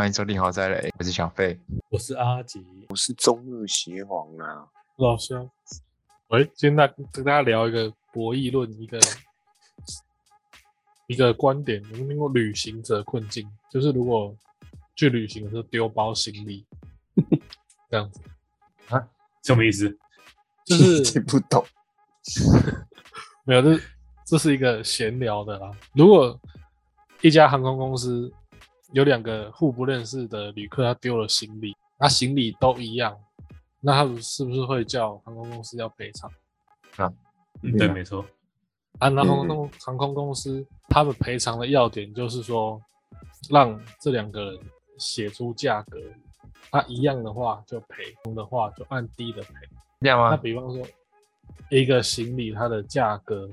欢迎收听豪宅雷，我是小费。我是阿吉，我是中日协皇啊。老乡。喂，今天大跟大家聊一个博弈论，一个一个观点。有没有听过旅行者困境？就是如果去旅行的时候丢包行李，这样子啊？什么意思？就是 听不懂。没有，这这是一个闲聊的啦。如果一家航空公司有两个互不认识的旅客，他丢了行李，那行李都一样，那他们是不是会叫航空公司要赔偿？啊，对，没错。啊，然后空航空公司他们赔偿的要点就是说，让这两个人写出价格，他一样的话就赔，同的话就按低的赔，这样吗？那比方说一个行李它的价格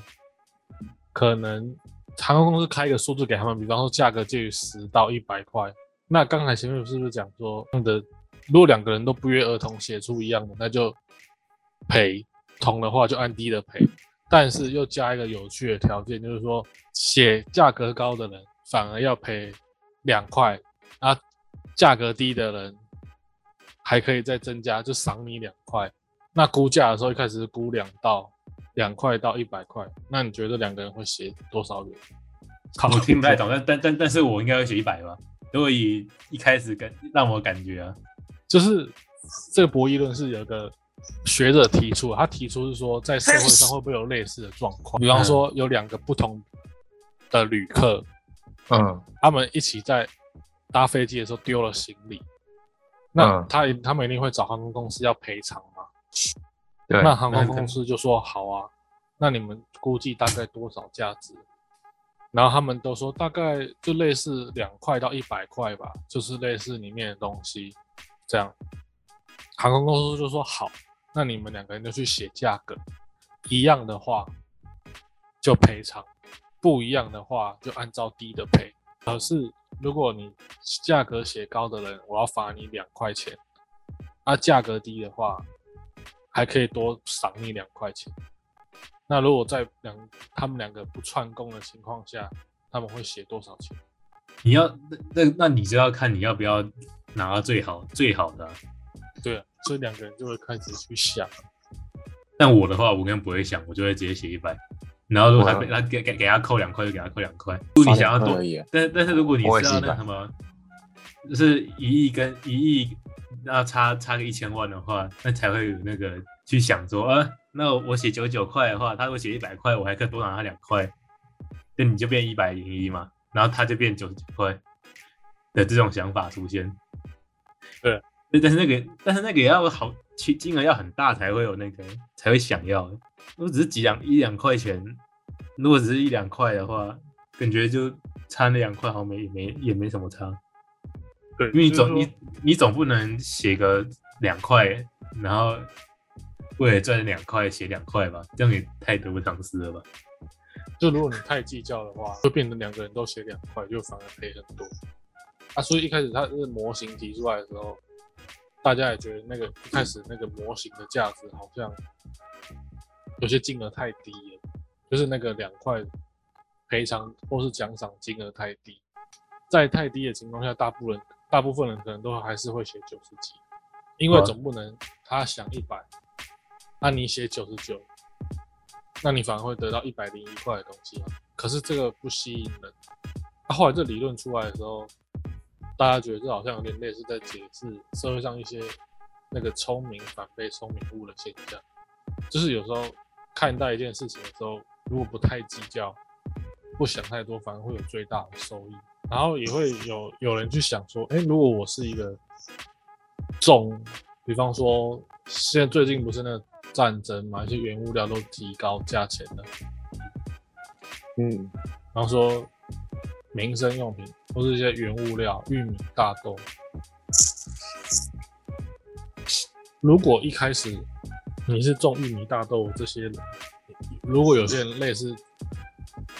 可能。航空公司开一个数字给他们，比方说价格介于十到一百块。那刚才前面是不是讲说，的如果两个人都不约而同写出一样的，那就赔；同的话就按低的赔。但是又加一个有趣的条件，就是说写价格高的人反而要赔两块，啊，价格低的人还可以再增加，就赏你两块。那估价的时候一开始是估两到。两块到一百块，那你觉得两个人会写多少元？我听不太懂，但但但但是我应该会写一百吧。如果以一开始跟让我感觉啊，就是这个博弈论是有一个学者提出，他提出是说在社会上会不会有类似的状况？比方说有两个不同的旅客，嗯，他们一起在搭飞机的时候丢了行李，那他他们一定会找航空公司要赔偿吗？那航空公司就说好啊，那你们估计大概多少价值？然后他们都说大概就类似两块到一百块吧，就是类似里面的东西这样。航空公司就说好，那你们两个人就去写价格，一样的话就赔偿，不一样的话就按照低的赔。可是如果你价格写高的人，我要罚你两块钱，那价格低的话。还可以多赏你两块钱。那如果在两他们两个不串供的情况下，他们会写多少钱？你要那那那你就要看你要不要拿到最好最好的。对啊，所以两个人就会开始去想。但我的话，我根本不会想，我就会直接写一百。然后如果他他给给给他扣两块，就给他扣两块。如果你想要多，但但是如果你是要那什么，就是一亿跟一亿。要差差个一千万的话，那才会有那个去想说，呃，那我写九十九块的话，他如果写一百块，我还可以多拿他两块，那你就变一百零一嘛，然后他就变九十九块的这种想法出现。对，但是那个，但是那个也要好，其金额要很大才会有那个，才会想要。如果只是几两一两块钱，如果只是一两块的话，感觉就差那两块好像没没也没什么差。对，因为你总你你总不能写个两块，然后为了赚两块写两块吧，这样也太得不偿失了吧？就如果你太计较的话，会变成两个人都写两块，就反而赔很多。啊，所以一开始它是模型提出来的时候，大家也觉得那个一开始那个模型的价值好像有些金额太低了，就是那个两块赔偿或是奖赏金额太低，在太低的情况下，大部分。大部分人可能都还是会写九十几，因为总不能他想一百，那你写九十九，那你反而会得到一百零一块的东西啊？可是这个不吸引人。那后来这理论出来的时候，大家觉得这好像有点类似在解释社会上一些那个聪明反被聪明误的现象，就是有时候看待一件事情的时候，如果不太计较，不想太多，反而会有最大的收益。然后也会有有人去想说，哎，如果我是一个重，比方说现在最近不是那战争嘛，一些原物料都提高价钱了，嗯，然后说民生用品或是一些原物料，玉米、大豆，如果一开始你是种玉米、大豆这些人，如果有些人类似。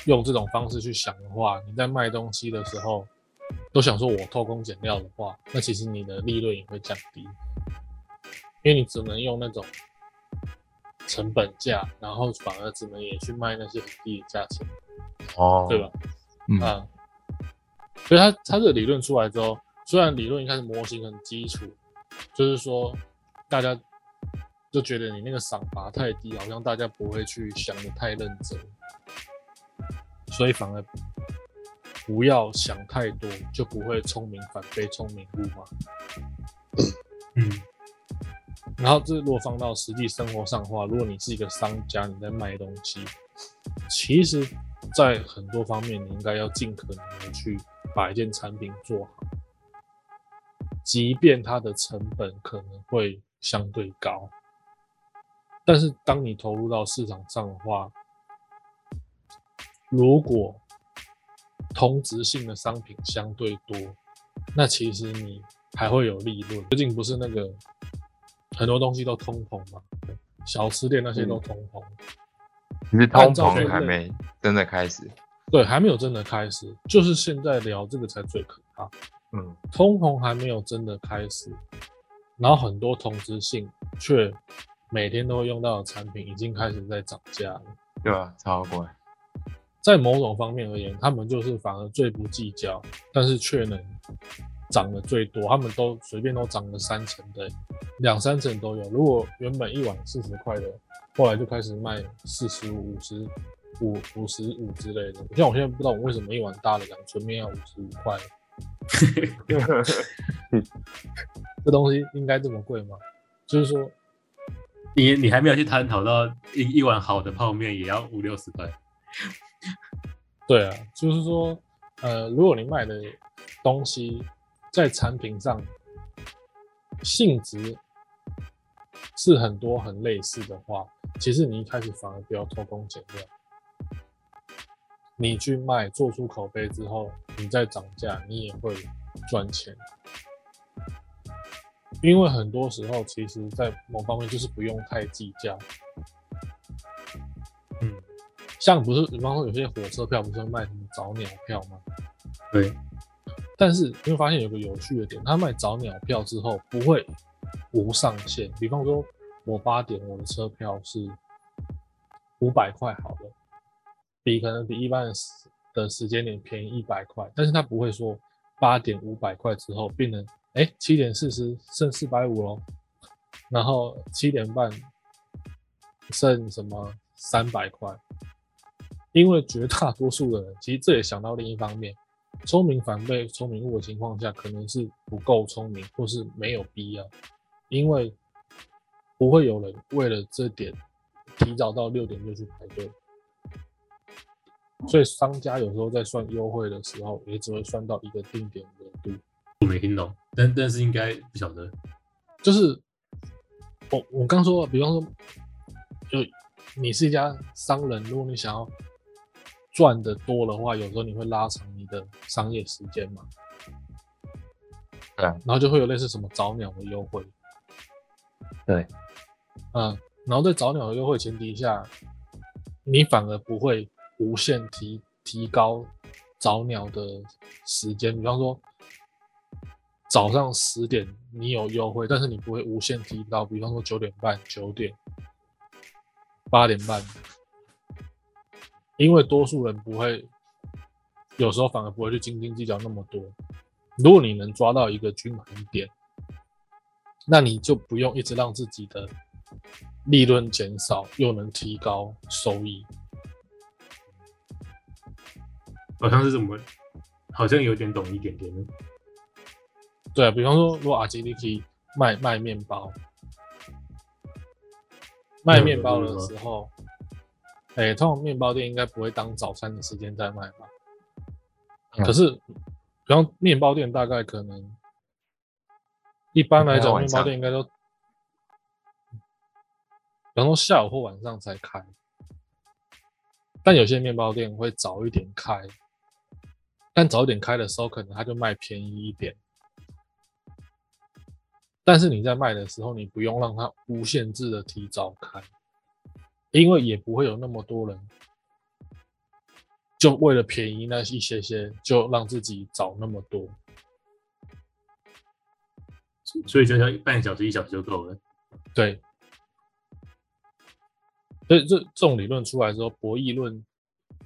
用这种方式去想的话，你在卖东西的时候都想说我偷工减料的话，那其实你的利润也会降低，因为你只能用那种成本价，然后反而只能也去卖那些很低的价钱，哦，对吧？嗯，啊。所以他他这个理论出来之后，虽然理论一开始模型很基础，就是说大家就觉得你那个赏罚太低，好像大家不会去想的太认真，所以反而不要想太多，就不会聪明反被聪明误嘛。嗯，然后这如果放到实际生活上的话，如果你是一个商家，你在卖东西，其实，在很多方面，你应该要尽可能的去把一件产品做好，即便它的成本可能会相对高，但是当你投入到市场上的话，如果同质性的商品相对多，那其实你还会有利润。最近不是那个很多东西都通膨嘛，小吃店那些都通膨。其实通膨还没真的开始，对，还没有真的开始，就是现在聊这个才最可怕。嗯，通膨还没有真的开始，然后很多同质性却每天都会用到的产品已经开始在涨价了，对啊？超贵。在某种方面而言，他们就是反而最不计较，但是却能涨得最多。他们都随便都涨了三成的，两三成都有。如果原本一碗四十块的，后来就开始卖四十五、五十五、五十五之类的。像我现在不知道我为什么一碗大的阳春面要五十五块，这东西应该这么贵吗？就是说，你你还没有去探讨到一一碗好的泡面也要五六十块。对啊，就是说，呃，如果你卖的东西在产品上性质是很多很类似的话，其实你一开始反而不要偷工减料。你去卖，做出口碑之后，你再涨价，你也会赚钱。因为很多时候，其实在某方面就是不用太计较。嗯。像不是，比方说有些火车票不是卖什么早鸟票吗？对。但是你会发现有个有趣的点，他卖早鸟票之后不会无上限。比方说，我八点我的车票是五百块，好了，比可能比一般的时的时间点便宜一百块。但是他不会说八点五百块之后变成哎七点四十剩四百五喽，然后七点半剩什么三百块。因为绝大多数的人，其实这也想到另一方面，聪明反被聪明误的情况下，可能是不够聪明，或是没有必要。因为不会有人为了这点提早到六点就去排队，所以商家有时候在算优惠的时候，也只会算到一个定点额度。我没听懂，但但是应该不晓得，就是我我刚说，比方说，就你是一家商人，如果你想要。赚的多的话，有时候你会拉长你的商业时间嘛？对，然后就会有类似什么早鸟的优惠。对，嗯，然后在早鸟的优惠前提下，你反而不会无限提提高早鸟的时间。比方说，早上十点你有优惠，但是你不会无限提高。比方说九点半、九点、八点半。因为多数人不会，有时候反而不会去斤斤计较那么多。如果你能抓到一个均衡点，那你就不用一直让自己的利润减少，又能提高收益。好像是怎么？好像有点懂一点点。对啊，比方说，如果阿基里基卖卖面包，卖面包的时候。哎，通常面包店应该不会当早餐的时间在卖吧？可是，比方面包店大概可能，一般来讲，面包店应该都，比方说下午或晚上才开。但有些面包店会早一点开，但早一点开的时候，可能他就卖便宜一点。但是你在卖的时候，你不用让它无限制的提早开。因为也不会有那么多人，就为了便宜那一些些，就让自己找那么多，所以就要半小时一小时就够了。对，所以这这种理论出来之后，博弈论，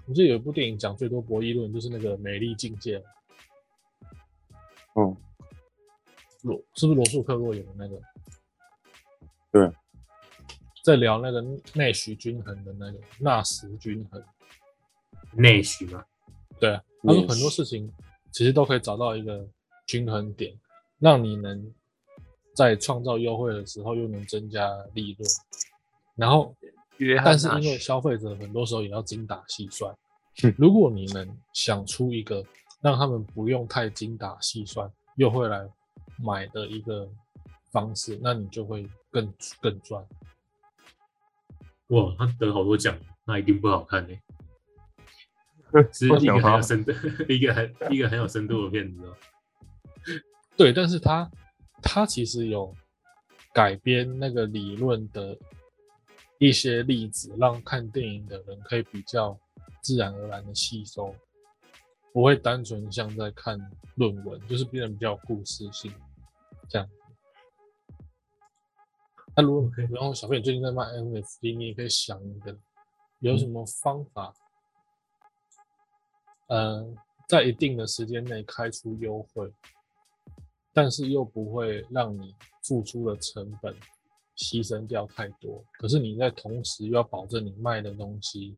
我记得有一部电影讲最多博弈论，就是那个《美丽境界》。嗯，罗是不是罗素克洛演的那个？对，在聊那个内需均衡的那个纳什均衡。内需嘛，对啊，他说很多事情其实都可以找到一个均衡点，让你能在创造优惠的时候又能增加利润，然后，但是因为消费者很多时候也要精打细算，如果你能想出一个让他们不用太精打细算又会来买的一个方式，那你就会更更赚。哇，他得好多奖，那一定不好看呢。是一个很有深度、一个很一个很有深度的片子哦。对，但是他他其实有改编那个理论的一些例子，让看电影的人可以比较自然而然的吸收，不会单纯像在看论文，就是变得比较故事性这样。那如果可以然后小飞最近在卖 NFT，你也可以想一个有什么方法。呃，在一定的时间内开出优惠，但是又不会让你付出的成本牺牲掉太多。可是你在同时又要保证你卖的东西，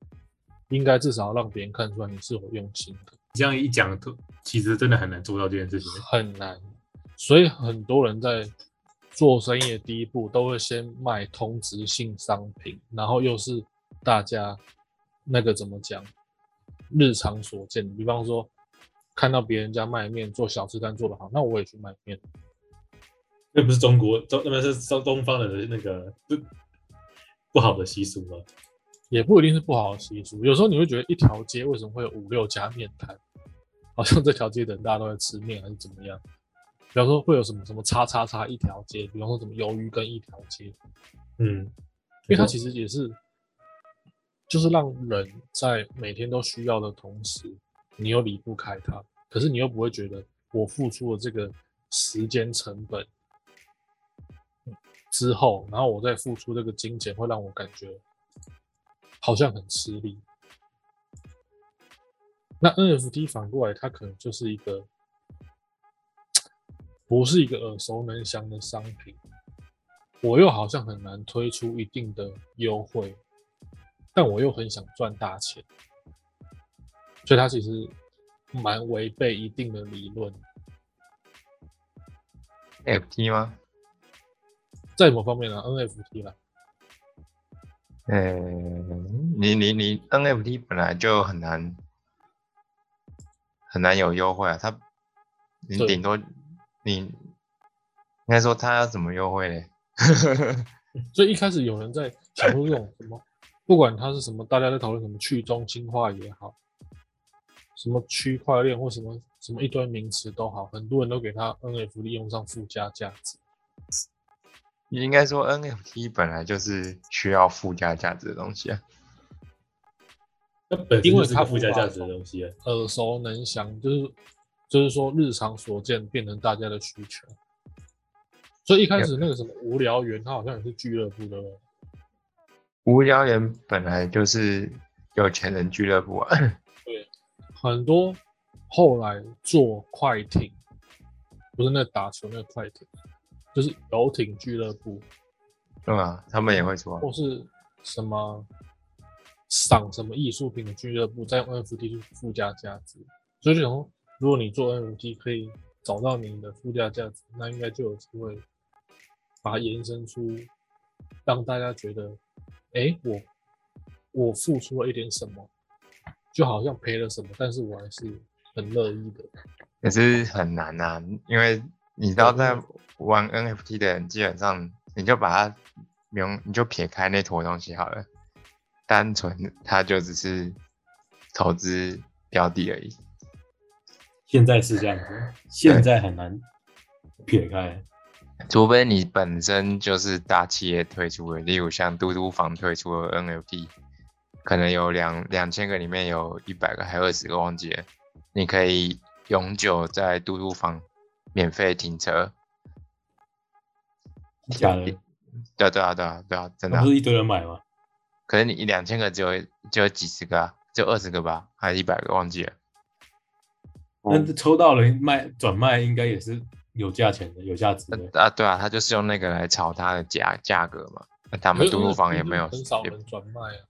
应该至少让别人看出来你是有用心的。这样一讲，都其实真的很难做到这件事情，很难。所以很多人在做生意的第一步，都会先卖通知性商品，然后又是大家那个怎么讲？日常所见，比方说看到别人家卖面做小吃摊做得好，那我也去卖面。那不是中国中那边是中东方的那个不不好的习俗吗？也不一定是不好的习俗。有时候你会觉得一条街为什么会有五六家面摊？好像这条街的人大家都在吃面，还是怎么样？比方说会有什么什么叉叉叉一条街，比方说什么鱿鱼跟一条街，嗯，因为它其实也是。就是让人在每天都需要的同时，你又离不开它，可是你又不会觉得我付出了这个时间成本之后，然后我再付出这个金钱，会让我感觉好像很吃力。那 NFT 反过来，它可能就是一个不是一个耳熟能详的商品，我又好像很难推出一定的优惠。但我又很想赚大钱，所以它其实蛮违背一定的理论。FT 吗？在什么方面呢？NFT 啦。嗯，你你你 NFT 本来就很难很难有优惠啊，它你顶多你应该说他要怎么优惠嘞？所以一开始有人在想出这种什么？不管他是什么，大家在讨论什么去中心化也好，什么区块链或什么什么一堆名词都好，很多人都给他 NFT 用上附加价值。你应该说 NFT 本来就是需要附加价值的东西啊。那本因为它附加价值的东西，耳熟能详，就是就是说日常所见变成大家的需求。所以一开始那个什么无聊园，它好像也是俱乐部的。无聊园本来就是有钱人俱乐部啊。对，很多后来做快艇，不是那打球那个快艇，就是游艇俱乐部，对啊，他们也会做。或是什么赏什么艺术品的俱乐部，再用 NFT 去附加价值。所以，说，如果你做 NFT 可以找到你的附加价值，那应该就有机会把它延伸出，让大家觉得。哎，我我付出了一点什么，就好像赔了什么，但是我还是很乐意的。可是很难呐，因为你知道，在玩 NFT 的人，基本上你就把它用，你就撇开那坨东西好了，单纯它就只是投资标的而已。现在是这样子，现在很难撇开。除非你本身就是大企业推出的，例如像嘟嘟房推出的 NFT，可能有两两千个里面有一百个还二十个忘记了，你可以永久在嘟嘟房免费停车。假的？对对啊对啊对啊，真的。不是一堆人买吗？可是你一两千个只有只有几十个啊，就二十个吧，还是一百个忘记了。那抽到了卖转卖应该也是。有价钱的、有价值的啊，对啊，他就是用那个来炒它的价价格嘛。那他们嘟嘟房也没有很少人转卖啊，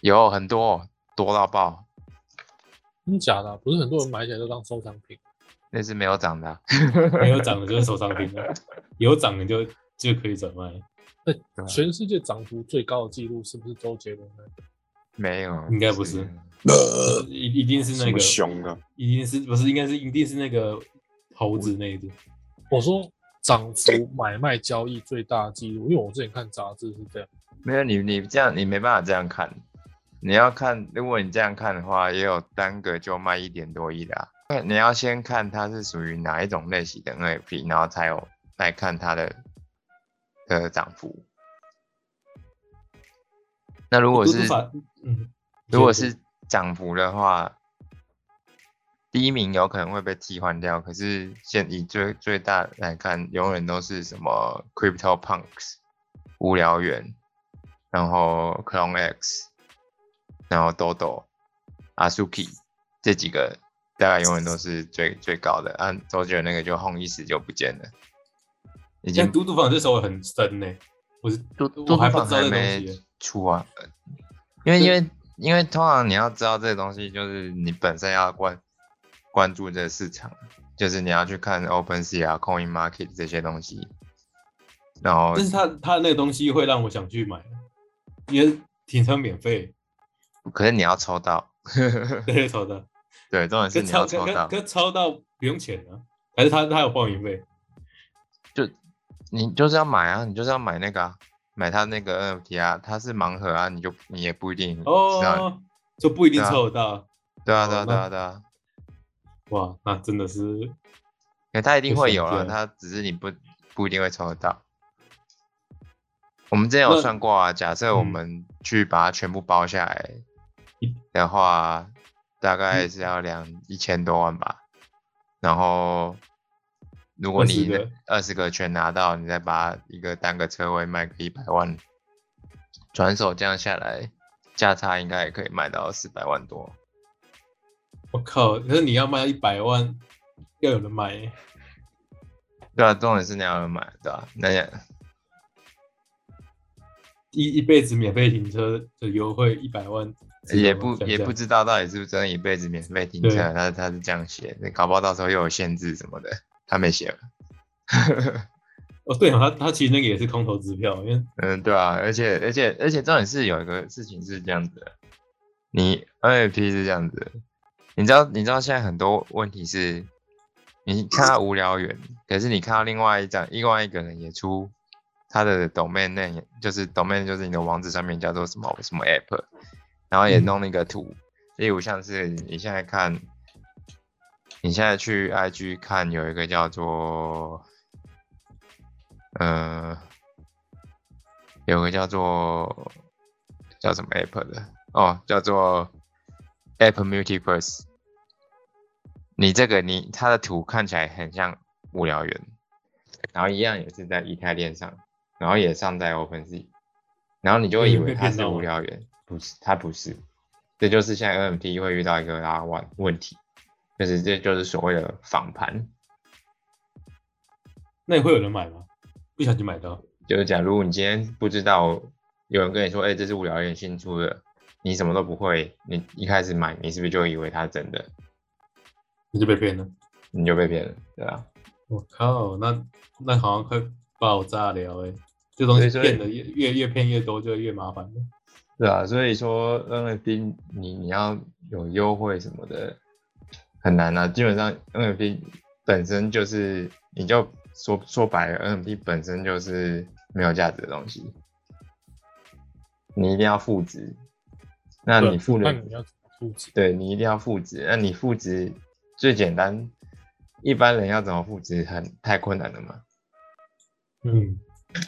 有很多多到爆，真假的？不是很多人买起来都当收藏品？那是没有涨的，没有涨的 就是收藏品了，有涨的就就可以转卖。那全世界涨幅最高的记录是不是周杰伦的？没有，应该不是，一一定是那个熊的，一定是不是？应该是一定是那个猴子那一只。我说涨幅买卖交易最大记录，因为我之前看杂志是这样。没有你你这样你没办法这样看，你要看如果你这样看的话，也有单个就卖一点多亿的啊。你要先看它是属于哪一种类型的 NFT，然后才有来看它的的涨幅。那如果是，嗯，如果是涨幅的话，第一名有可能会被替换掉。可是现以最最大来看，永远都是什么 Crypto Punks 无聊猿，然后 Clone X，然后 Dodo、Asuki 这几个大概永远都是最最高的。啊，周杰伦那个就轰一时就不见了。已经嘟嘟房这手很深呢，我是都都还不知道这东西。出啊，因为因为因为通常你要知道这个东西，就是你本身要关关注这个市场，就是你要去看 Open Sea 啊、Coin Market 这些东西，然后但是他他那个东西会让我想去买，因为停车免费，可是你要抽到，对，抽到，对，重点是你要抽到，可抽到不用钱啊，还是他他有报名费？就你就是要买啊，你就是要买那个啊。买他那个 NFT 啊，他是盲盒啊，你就你也不一定哦，就不一定抽得到。对啊，对啊，对啊，对啊。哇，那真的是，那，他一定会有啊，他只是你不不一定会抽得到。我们之前有算过啊，假设我们去把它全部包下来的话，大概是要两一千多万吧，然后。如果你二十个全拿到，你再把一个单个车位卖个一百万，转手这样下来，价差应该也可以卖到四百万多。我靠！可是你要卖一百万，要有人买。对啊，重点是你要有人买，对吧？那样一一辈子免费停车的优惠一百万，也不也不知道到底是不是真的一辈子免费停车，他他是这样写，搞不好到时候又有限制什么的。他没写，哦，对啊，他他其实那个也是空头支票，因为嗯，对啊，而且而且而且重点是有一个事情是这样子，的，你 NFT 是这样子，你知道你知道现在很多问题是，你看到无聊猿，可是你看到另外一张另外一个人也出他的 domain name，就是 domain 就是你的网址上面叫做什么什么 app，然后也弄那个图，例如像是你现在看。你现在去 IG 看，有一个叫做，呃，有个叫做叫什么 App 的哦，叫做 Apple Multiverse。你这个你它的图看起来很像无聊猿，然后一样也是在以太链上，然后也上在 OpenSea，然后你就会以为它是无聊猿，不是，它不是。这就是现在 NFT 会遇到一个拉问问题。就是这就是所谓的仿盘，那会有人买吗？不小心买到？就是假如你今天不知道，有人跟你说，哎，这是无聊猿新出的，你什么都不会，你一开始买，你是不是就以为它真的？你就被骗了，你就被骗了，对啊。我靠，那那好像快爆炸了哎！这东西骗的越越越骗越多，就越麻烦了。对啊，所以说 NFT 你你要有优惠什么的。很难啊，基本上 NFT 本身就是，你就说说白了，NFT 本身就是没有价值的东西，你一定要负值。那你负的，你要负值？对你一定要负值。那你负值最简单，一般人要怎么负值很太困难了嘛？嗯，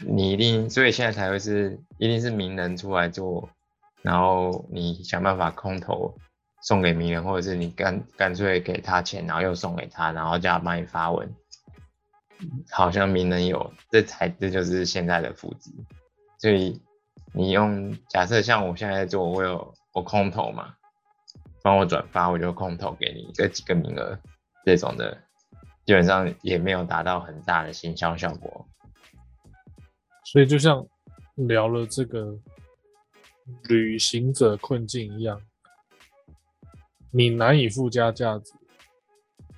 你一定，所以现在才会是，一定是名人出来做，然后你想办法空投。送给名人，或者是你干干脆给他钱，然后又送给他，然后叫他帮你发文，好像名人有，这才这就是现在的负值。所以你用假设像我现在在做，我有我空投嘛，帮我转发，我就空投给你这几个名额这种的，基本上也没有达到很大的行销效果。所以就像聊了这个旅行者困境一样，你难以附加价值，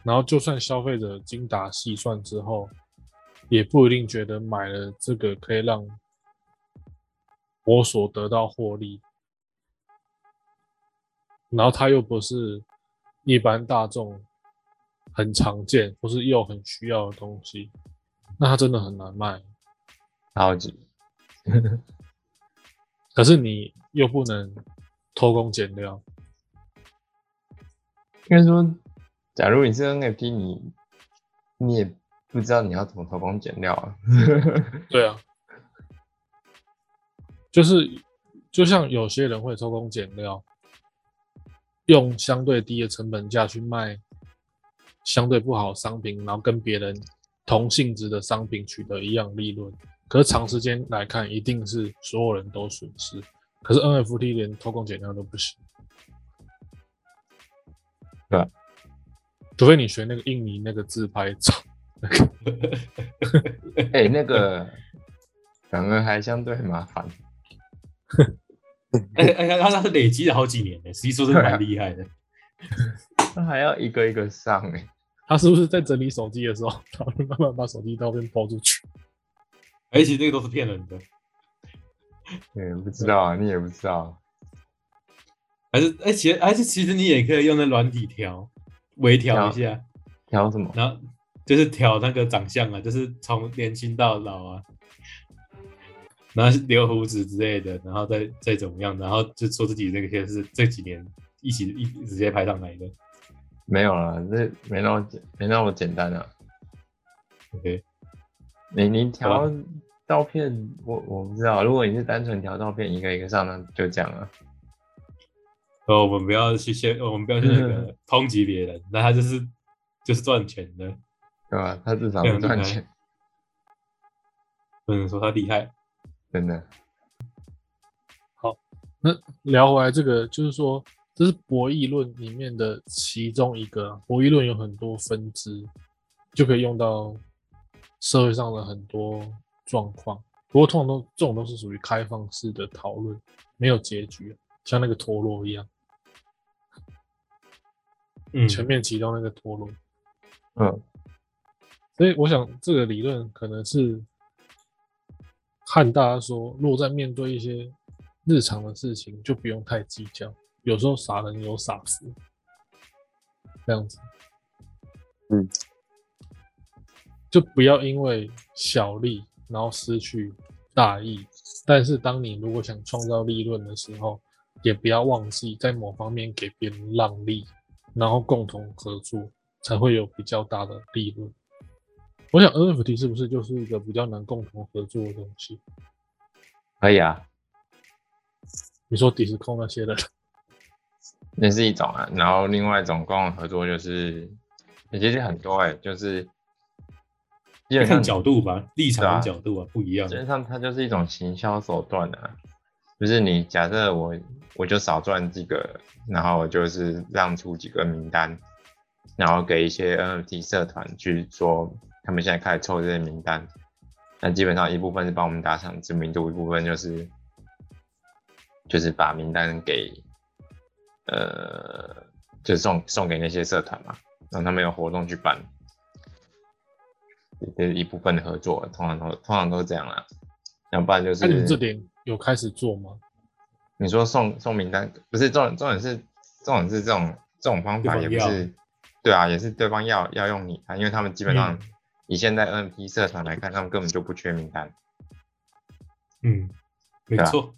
然后就算消费者精打细算之后，也不一定觉得买了这个可以让我所得到获利。然后它又不是一般大众很常见，或是又很需要的东西，那它真的很难卖，超级。可是你又不能偷工减料。应该说，假如你是 NFT，你你也不知道你要怎么偷工减料啊。对啊，就是就像有些人会偷工减料。用相对低的成本价去卖相对不好商品，然后跟别人同性质的商品取得一样利润，可是长时间来看，一定是所有人都损失。可是 NFT 连偷工减料都不行，对吧，除非你学那个印尼那个自拍照，哎，那个反而还相对麻烦。哎哎，他他是累积了好几年呢，实际说是蛮厉害的。他还要一个一个上哎，他是不是在整理手机的时候，然后慢慢把手机照片抛出去？而且这个都是骗人的。也不知道啊，你也不知道。还是哎，其实还是其实你也可以用那软体调，微调一下。调什么？然后就是调那个长相啊，就是从年轻到老啊。然后留胡子之类的，然后再再怎么样，然后就说自己那个些是这几年一起一直接拍上来的，没有了，这没那么简没那么简单啊。OK，你你调照片，我我不知道，如果你是单纯调照片一个一个上，那就这样啊。哦，我们不要去先，我们不要去那个抨击别人，那他就是就是赚钱的，对吧？他至少赚钱，不能说他厉害。真的，好，那聊回来这个，就是说，这是博弈论里面的其中一个。博弈论有很多分支，就可以用到社会上的很多状况。不过，通常都这种都是属于开放式的讨论，没有结局，像那个陀螺一样。嗯，前面提到那个陀螺。嗯，所以我想这个理论可能是。和大家说，如果在面对一些日常的事情，就不用太计较。有时候傻人有傻福，这样子，嗯，就不要因为小利然后失去大义。但是，当你如果想创造利润的时候，也不要忘记在某方面给别人让利，然后共同合作，才会有比较大的利润。我想 NFT 是不是就是一个比较难共同合作的东西？可以啊，你说迪斯科那些的，那是一种啊。然后另外一种共同合作就是，其实很多哎，就是看角度吧，立场角度啊不一样。基本上它就是一种行销手段啊，就是你假设我我就少赚几个，然后我就是让出几个名单，然后给一些 NFT 社团去说。他们现在开始抽这些名单，那基本上一部分是帮我们打响知名度，一部分就是就是把名单给呃，就是送送给那些社团嘛，让他们有活动去办，这是一部分的合作，通常都通常都是这样啦，要不然就是。那你这点有开始做吗？你说送送名单，不是重重点是重点是这种这种方法也不是，对啊，也是对方要要用你啊，因为他们基本上。以现在 NFT 社团来看，他们根本就不缺名单。嗯，没错。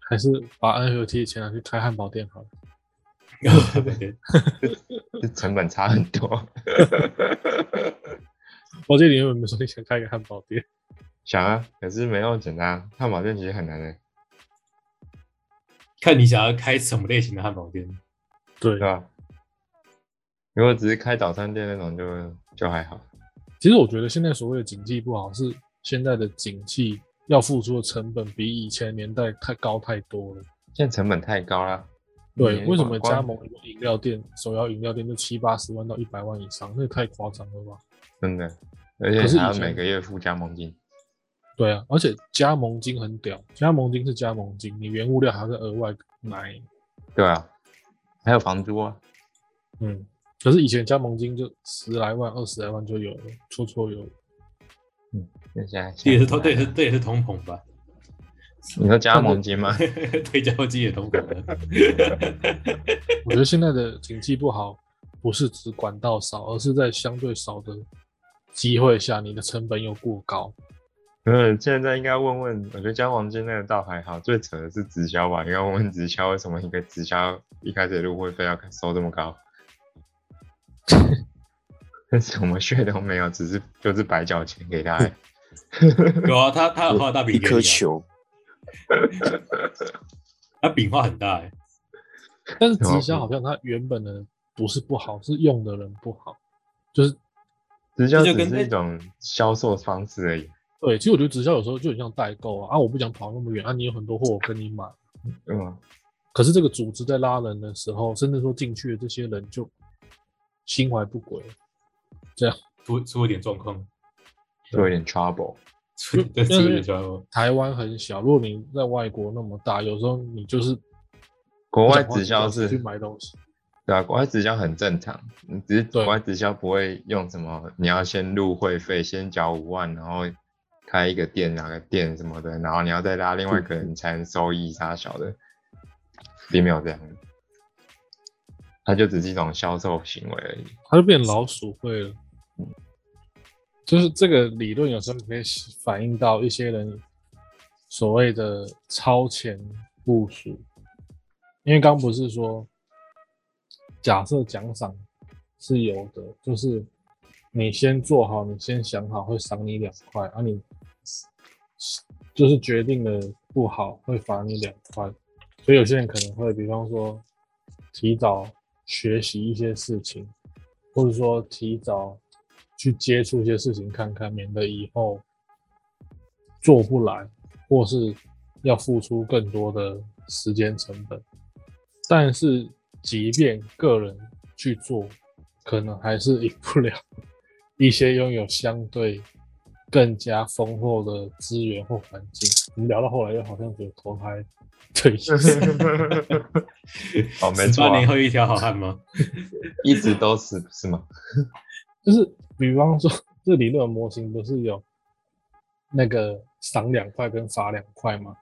还是把 NFT 的钱拿去开汉堡店好了。这成本差很多。我记得你有没有说你想开一个汉堡店？想啊，可是没那么简单。汉堡店其实很难的。看你想要开什么类型的汉堡店。对啊。如果只是开早餐店那种，就就还好。其实我觉得现在所谓的景气不好，是现在的景气要付出的成本比以前年代太高太多了。现在成本太高了。对，为什么加盟一个饮料店，手摇饮料店就七八十万到一百万以上，那也太夸张了吧？真的，而且还要每个月付加盟金。对啊，而且加盟金很屌，加盟金是加盟金，你原物料还要额外买。对啊，还有房租啊。嗯，可是以前加盟金就十来万、二十来万就有了，绰绰有。嗯，现在这也是通，这也是这也是通膨吧？你说加盟金吗？对，加盟金也通膨。我觉得现在的经济不好，不是指管道少，而是在相对少的机会下，你的成本又过高。嗯，现在应该问问，我觉得加黄金那个倒还好，最扯的是直销吧？应该问问直销，为什么一个直销一开始入会费要收这么高？但什么血都没有，只是就是白缴钱给他。有啊，他他有画大饼，一颗球。他饼画很大哎，但是直销好像他原本的不是不好，是用的人不好，就是直销只是一种销售方式而已。对，其实我觉得直销有时候就很像代购啊，啊，我不想跑那么远啊，你有很多货我跟你买，嗯，可是这个组织在拉人的时候，甚至说进去的这些人就心怀不轨，这样出出一点状况，出一点 trouble。出在出一下台湾很小，如果你在外国那么大，有时候你就是国外直销是去买东西，对啊，国外直销很正常，只是国外直销不会用什么，你要先入会费，先缴五万，然后开一个店，哪个店什么的，然后你要再拉另外一个人才能收益差小的，并没有这样，它就只是一种销售行为而已，它就变老鼠会了。就是这个理论有时候可以反映到一些人所谓的超前部署，因为刚不是说假设奖赏是有的，就是你先做好，你先想好会赏你两块，而你就是决定了不好会罚你两块，所以有些人可能会比方说提早学习一些事情，或者说提早。去接触一些事情看看，免得以后做不来，或是要付出更多的时间成本。但是，即便个人去做，可能还是赢不了一些拥有相对更加丰厚的资源或环境。我们聊到后来，又好像觉得投胎对意思。哦，没错。八年后一条好汉吗？一直都是是吗？就是。比方说，这理论模型不是有那个赏两块跟罚两块吗？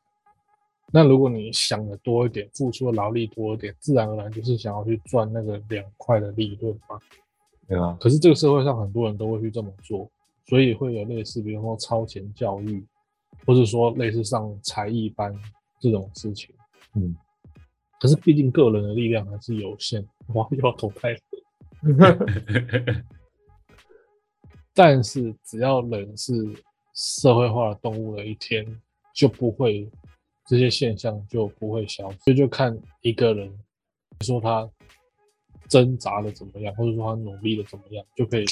那如果你想的多一点，付出的劳力多一点，自然而然就是想要去赚那个两块的利润嘛。对啊。可是这个社会上很多人都会去这么做，所以会有类似，比方说超前教育，或者说类似上才艺班这种事情。嗯。可是毕竟个人的力量还是有限，哇，又要投胎了。但是只要人是社会化的动物的一天，就不会这些现象就不会消失。所以就看一个人说他挣扎的怎么样，或者说他努力的怎么样，就可以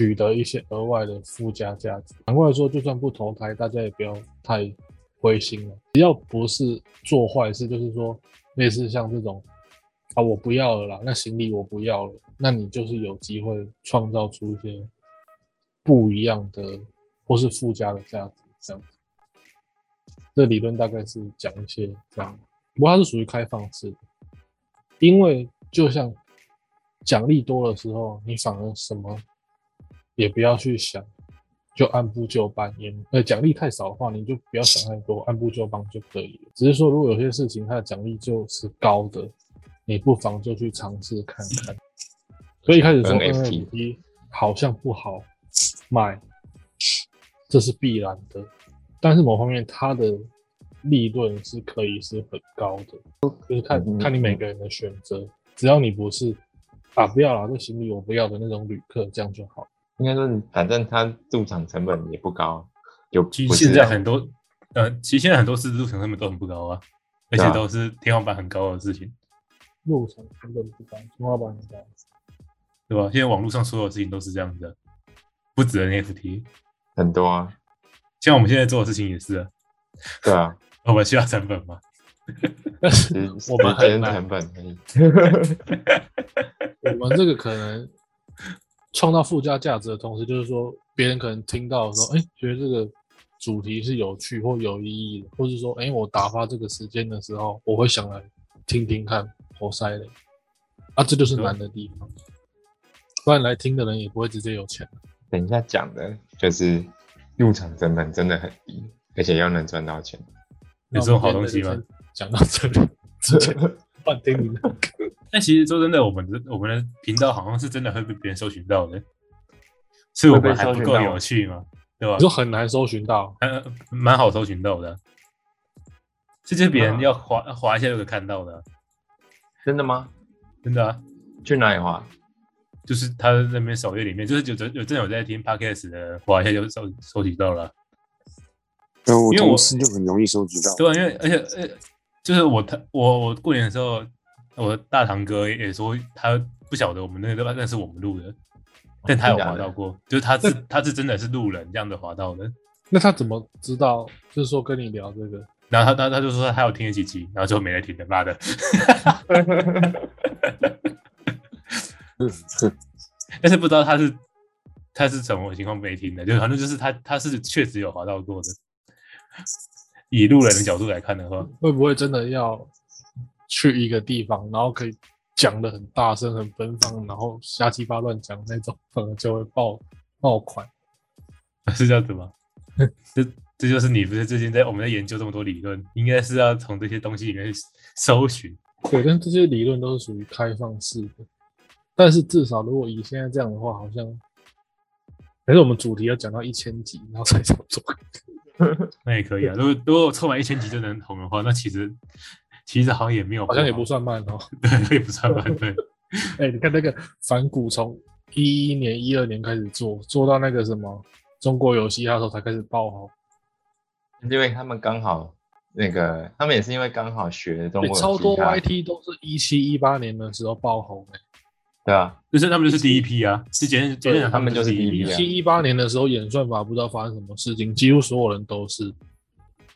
取得一些额外的附加价值。反过来说，就算不投胎，大家也不要太灰心了。只要不是做坏事，就是说类似像这种啊，我不要了啦，那行李我不要了。那你就是有机会创造出一些不一样的或是附加的价值，这样。这理论大概是讲一些这样，不过它是属于开放式的，因为就像奖励多的时候，你反而什么也不要去想，就按部就班。也呃，奖励太少的话，你就不要想太多，按部就班就可以了。只是说，如果有些事情它的奖励就是高的，你不妨就去尝试看看。所以一开始说 NFT 好像不好卖，这是必然的。但是某方面它的利润是可以是很高的，就是看看你每个人的选择。只要你不是啊不要了，这行李我不要的那种旅客，这样就好。应该说，反正它入场成本也不高，有其实现在很多呃，其实现在很多事入场成本都很不高啊，而且都是天花板很高的事情。入场成本不高，天花板很高。对吧？现在网络上所有事情都是这样子的，不止 NFT，很多啊。像我们现在做的事情也是啊。对啊，我们需要成本吗？但是我们很难。成本而已。我们这个可能创造附加价值的同时，就是说别人可能听到说，哎，觉得这个主题是有趣或有意义的，或是说，哎，我打发这个时间的时候，我会想来听听看活塞的。啊，这就是难的地方。不然来听的人也不会直接有钱。等一下讲的就是入场成本真的很低，而且要能赚到钱。有这种好东西吗？讲到这里，之前 换听你的。但其实说真的，我们的我们的频道好像是真的会被别人搜寻到的，是我们还不够有趣吗？对吧？就很难搜寻到，嗯，蛮好搜寻到的。这就是别人要滑滑一下就可以看到的。真的吗？真的啊？去哪里滑？就是他那边首页里面，就是有真有真有在听 podcast 的，滑一下就收收集到了。因为我是就很容易收集到。对啊，因为而且呃，就是我他我我过年的时候，我大堂哥也说他不晓得我们那个那是我们录的，但他有滑到过，就是他是他是真的是路人这样的滑到的。那他怎么知道？就是说跟你聊这个，然后他他他就说他有听了几集，然后最后没来听的，妈的。但是不知道他是他是什么情况没听的，就反正就是他他是确实有滑到过的。以路人的角度来看的话，会不会真的要去一个地方，然后可以讲的很大声、很奔放，然后瞎鸡巴乱讲那种，可能就会爆爆款？是这样子吗？这这就是你不是最近在我们在研究这么多理论，应该是要从这些东西里面搜寻。对，但这些理论都是属于开放式的。但是至少如果以现在这样的话，好像还是我们主题要讲到一千集，然后才这么做。那也可以啊。如果如果凑满一千集就能红的话，那其实其实好像也没有，好像也不算慢哦。对，也不算慢。对。哎，你看那个反骨从一一年、一二年开始做，做到那个什么中国游戏，那时候才开始爆红。因为他们刚好那个，他们也是因为刚好学中国超多 YT 都是一七一八年的时候爆红哎。对啊，就是他们就是第一批啊，之前之前他们就是第一批。七一八年的时候演算法不知道发生什么事情，几乎所有人都是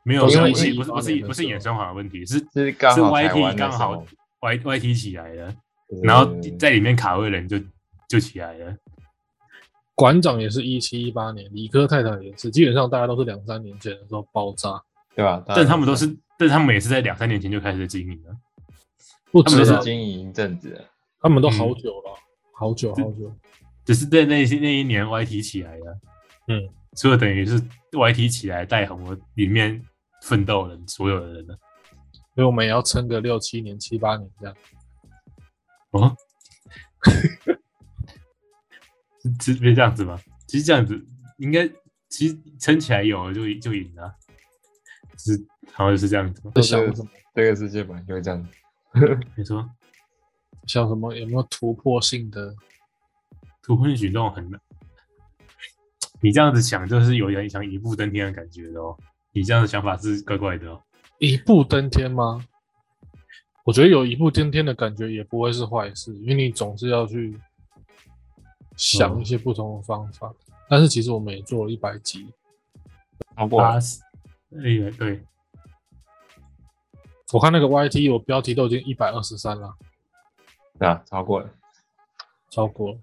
没有，不是不是不是不是演算法的问题，是是是 YT 刚好 Y YT 起来了，然后在里面卡位人就就起来了。馆长也是一七一八年，理科太太也是，基本上大家都是两三年前的时候爆炸，对吧？但他们都是，但他们也是在两三年前就开始经营了，不只是经营一阵子。他们都好久了，好久好久，只是在那些那一年 YT 起来的，嗯，所以等于是 YT 起来带红了里面奋斗人所有的人了，所以我们也要撑个六七年、七八年这样。哦，是别这样子吗？其实这样子应该，其实撑起来有了就就赢了，是好像是这样子。这个世界本来就是这样，没错。像什么有没有突破性的突破性举动很难？你这样子想，就是有点想一步登天的感觉的哦。你这样的想法是怪怪的哦。一步登天吗？我觉得有一步登天的感觉也不会是坏事，因为你总是要去想一些不同的方法。但是其实我们也做了一百集，八十，哎，对，我看那个 YT，我标题都已经一百二十三了。对啊，超过了，超过了，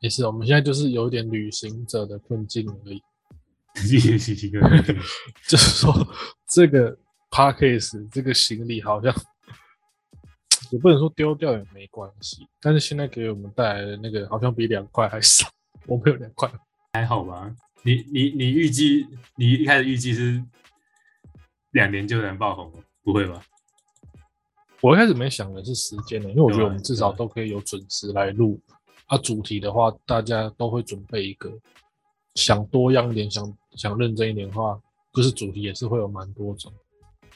没事。我们现在就是有一点旅行者的困境而已。就是说，这个 parkcase 这个行李好像也不能说丢掉也没关系，但是现在给我们带来的那个好像比两块还少。我们有两块，还好吧？你你你预计你一开始预计是两年就能爆红吗？不会吧？我一开始没想的是时间的，因为我觉得我们至少都可以有准时来录。啊，主题的话，大家都会准备一个。想多样一点，想想认真一点的话，就是主题也是会有蛮多种。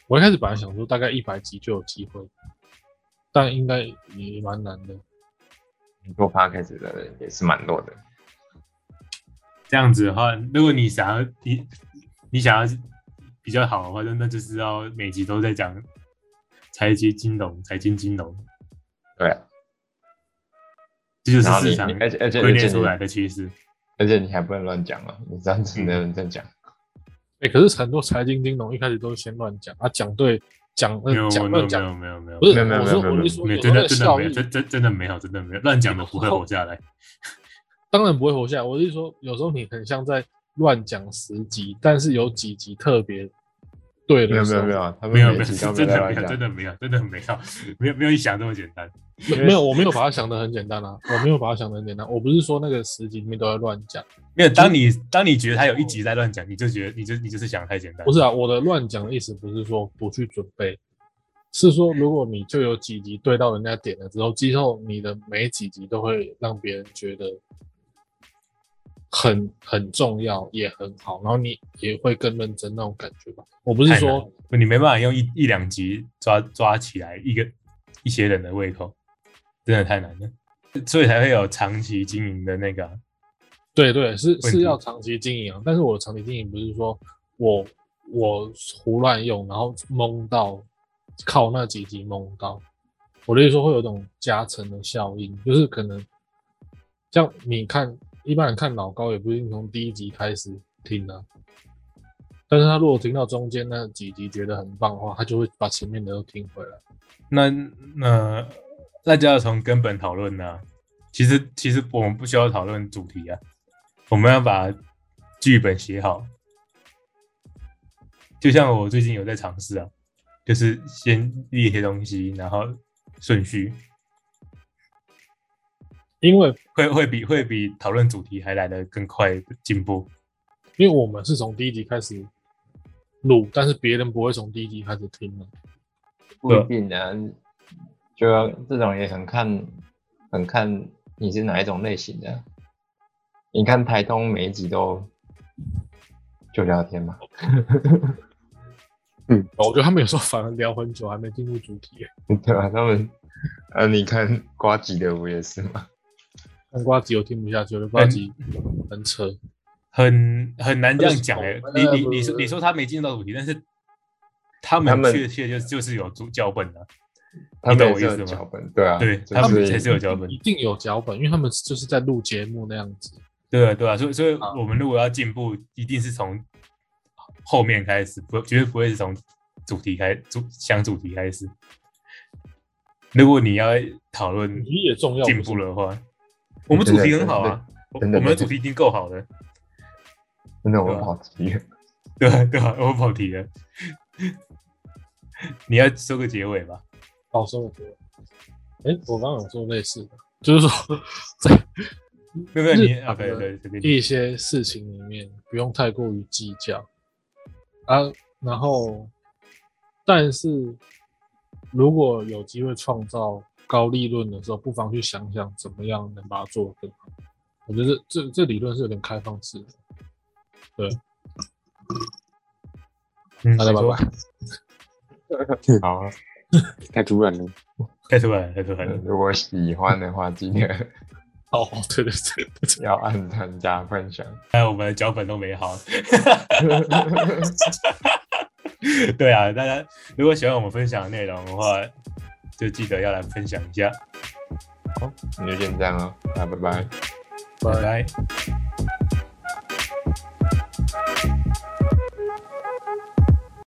我一开始本来想说大概一百集就有机会，但应该也蛮难的。做 podcast 的人也是蛮多的。这样子的话，如果你想要你你想要比较好的话，那那就是要每集都在讲。财经金融，财经金融，对，啊这就是市场而且而且推列出来的趋势。而且你还不能乱讲啊！你这样子没有人在讲。哎，可是很多财经金融一开始都是先乱讲啊，讲对讲讲乱讲，没有没有没有，没有没有没有我说没有我是说有真的的真的没有，真真真的没有，真的没有，乱讲的不会活下来。当然不会活下来。我是说，有时候你很像在乱讲十集，但是有几集特别对没有没有没有，他们没有没有，真的没有，真的没有，真 的没有，没有没有你想这么简单。没没有，我没有把它想的很简单啊，我没有把它想的很简单。我不是说那个十集里面都在乱讲，没有，当你当你觉得他有一集在乱讲，你就觉得你就你就是想得太简单。不是啊，我的乱讲的意思不是说不去准备，是说如果你就有几集对到人家点了之后，之后你的每几集都会让别人觉得很很重要，也很好，然后你也会更认真那种感觉吧。我不是说你没办法用一一两集抓抓起来一个一些人的胃口，真的太难了，所以才会有长期经营的那个啊。对对，是是要长期经营啊，但是我长期经营不是说我我胡乱用，然后蒙到靠那几集蒙到，我的意思说会有一种加成的效应，就是可能像你看一般人看老高也不一定从第一集开始听啊，但是他如果听到中间那几集觉得很棒的话，他就会把前面的都听回来。那那那就要从根本讨论呢。其实其实我们不需要讨论主题啊，我们要把剧本写好。就像我最近有在尝试啊，就是先列一些东西，然后顺序因为会会比会比讨论主题还来得更快的进步。因为我们是从第一集开始录，但是别人不会从第一集开始听的。不一定啊，就要这种也很看很看你是哪一种类型的。你看台东每一集都就聊天嘛，嗯 我觉得他们有时候反而聊很久还没进入主题耶。对吧？他们呃，你看瓜吉的不也是嘛，看瓜子我听不下去了，瓜子很扯。很很难这样讲哎、不是你你你说你说他没进入到主题，但是他他们们确切就就是有主脚本的、你懂我意思吗有脚本，对啊，对他们才是有脚本一，定有脚本，因为他们就是在录节目那样子。对啊对啊，所以所以啊我们如果要进步，一定是从后面开始，不绝对不会是从主题开主想主题开始。如果你要讨论主题也重要，进步的话，我们主题很好啊，我们的主题已经够好了，真的我对啊跑题了。对吧对吧？我跑题了，你要说个结尾吧。好收尾。哎，我刚刚有说类似的，就是说在 没有你啊，对对一些事情里面不用太过于计较啊，然后，但是如果有机会创造高利润的时候，不妨去想想怎么样能把它做得更好。我觉得这这这理论是有点开放式的。对，嗯，大家拜拜。好啊，太突然了。太突然了，太突然了。如果喜欢的话，记得 哦，对对对对，要按赞加分享。哎，我们的脚本都没好。对啊，大家如果喜欢我们分享的内容的话，就记得要来分享一下。好，那就先这样了，那拜拜。拜拜。